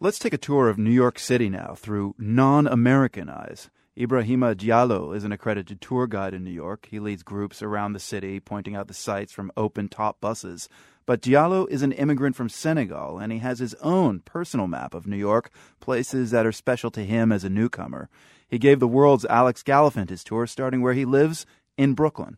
Let's take a tour of New York City now through non American eyes. Ibrahima Diallo is an accredited tour guide in New York. He leads groups around the city, pointing out the sights from open top buses. But Diallo is an immigrant from Senegal, and he has his own personal map of New York, places that are special to him as a newcomer. He gave the world's Alex Gallafent his tour, starting where he lives in Brooklyn.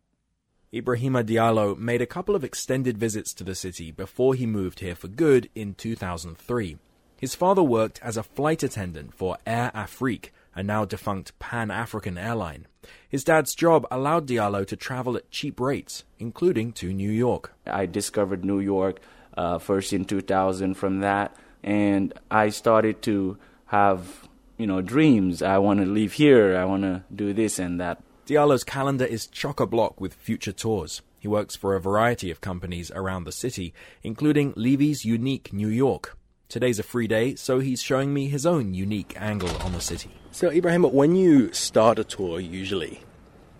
Ibrahima Diallo made a couple of extended visits to the city before he moved here for good in 2003. His father worked as a flight attendant for Air Afrique, a now defunct Pan African airline. His dad's job allowed Diallo to travel at cheap rates, including to New York. I discovered New York uh, first in 2000 from that, and I started to have, you know, dreams. I want to live here, I want to do this and that. Diallo's calendar is chock a block with future tours. He works for a variety of companies around the city, including Levy's Unique New York, Today's a free day, so he's showing me his own unique angle on the city. So, Ibrahim, when you start a tour, usually,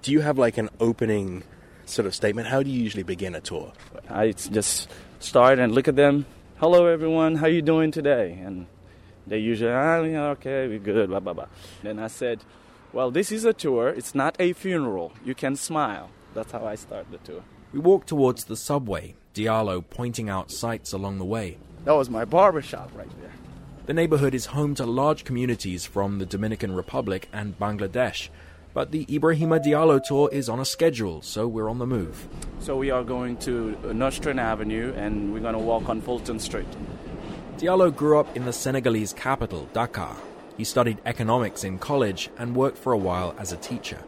do you have like an opening sort of statement? How do you usually begin a tour? I just start and look at them. Hello, everyone. How you doing today? And they usually, ah, yeah, okay, we're good, blah blah blah. Then I said, well, this is a tour. It's not a funeral. You can smile. That's how I start the tour. We walk towards the subway. Diallo pointing out sights along the way. That was my barber shop right there. The neighborhood is home to large communities from the Dominican Republic and Bangladesh. But the Ibrahima Diallo tour is on a schedule, so we're on the move. So we are going to Nostrand Avenue and we're going to walk on Fulton Street. Diallo grew up in the Senegalese capital, Dakar. He studied economics in college and worked for a while as a teacher.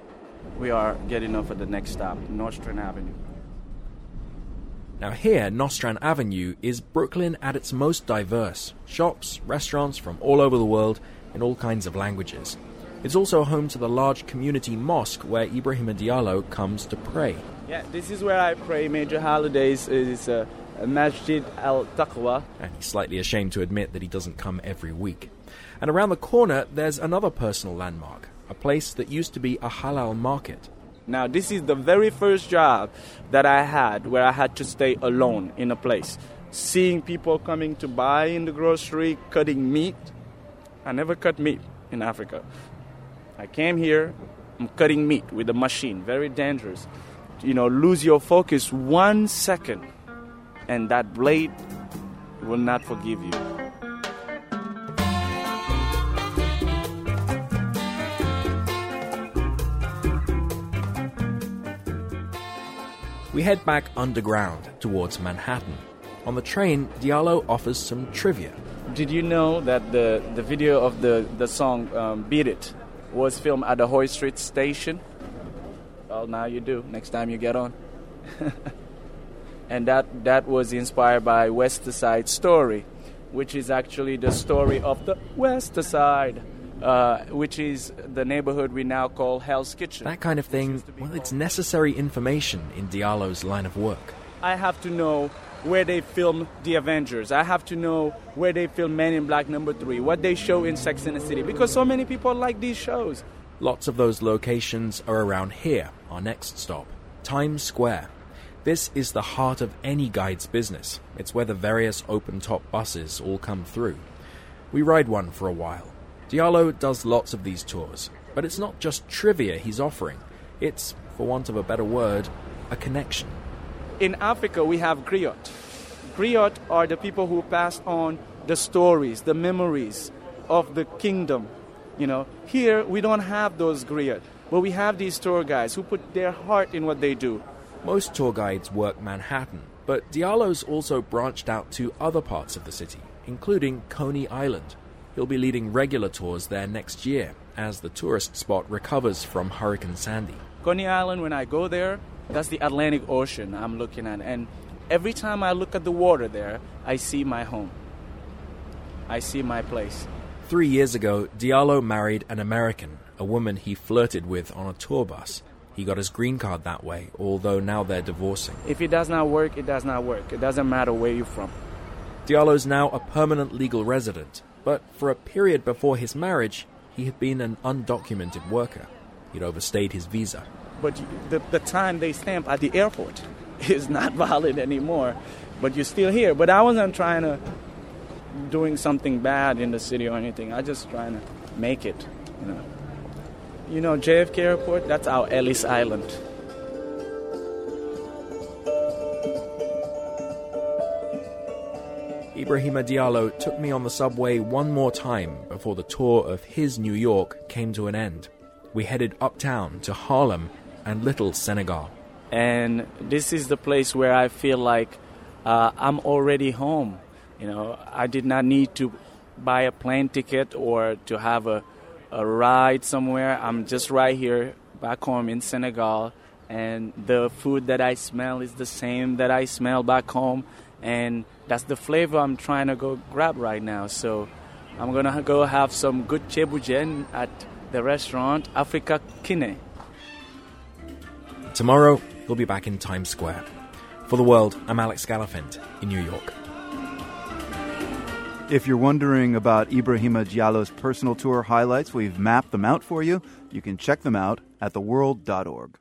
We are getting off at the next stop, Nostrand Avenue. Now, here, Nostrand Avenue is Brooklyn at its most diverse shops, restaurants from all over the world in all kinds of languages. It's also home to the large community mosque where Ibrahim Diallo comes to pray. Yeah, this is where I pray major holidays. It's a, uh, a Masjid al Taqwa. And he's slightly ashamed to admit that he doesn't come every week. And around the corner, there's another personal landmark, a place that used to be a halal market. Now, this is the very first job that I had where I had to stay alone in a place. Seeing people coming to buy in the grocery, cutting meat. I never cut meat in Africa. I came here, I'm cutting meat with a machine, very dangerous. You know, lose your focus one second, and that blade will not forgive you. We head back underground towards Manhattan. On the train, Diallo offers some trivia. Did you know that the, the video of the, the song um, Beat It was filmed at the Hoyt Street station? Well, now you do, next time you get on. and that, that was inspired by West Side Story, which is actually the story of the West Side uh, which is the neighborhood we now call Hell's Kitchen. That kind of thing, well, it's necessary information in Diallo's line of work. I have to know where they film The Avengers. I have to know where they film Men in Black number 3, what they show in Sex and the City, because so many people like these shows. Lots of those locations are around here, our next stop, Times Square. This is the heart of any guide's business. It's where the various open top buses all come through. We ride one for a while. Diallo does lots of these tours, but it's not just trivia he's offering. It's, for want of a better word, a connection. In Africa, we have griot. Griot are the people who pass on the stories, the memories of the kingdom. You know, here we don't have those griot, but we have these tour guides who put their heart in what they do. Most tour guides work Manhattan, but Diallo's also branched out to other parts of the city, including Coney Island. He'll be leading regular tours there next year as the tourist spot recovers from Hurricane Sandy. Coney Island, when I go there, that's the Atlantic Ocean I'm looking at. And every time I look at the water there, I see my home. I see my place. Three years ago, Diallo married an American, a woman he flirted with on a tour bus. He got his green card that way, although now they're divorcing. If it does not work, it does not work. It doesn't matter where you're from. Diallo's now a permanent legal resident but for a period before his marriage, he had been an undocumented worker. He'd overstayed his visa. But the, the time they stamp at the airport is not valid anymore. But you're still here. But I wasn't trying to doing something bad in the city or anything. I just trying to make it, you know. You know, JFK Airport, that's our Ellis Island. Ibrahima Diallo took me on the subway one more time before the tour of his New York came to an end. We headed uptown to Harlem and Little Senegal. And this is the place where I feel like uh, I'm already home. You know, I did not need to buy a plane ticket or to have a, a ride somewhere. I'm just right here back home in Senegal, and the food that I smell is the same that I smell back home, and that's the flavor I'm trying to go grab right now. So I'm gonna go have some good chebujen at the restaurant Africa Kine. Tomorrow, he'll be back in Times Square. For the world, I'm Alex Gallafent in New York. If you're wondering about Ibrahima Diallo's personal tour highlights, we've mapped them out for you. You can check them out at theworld.org.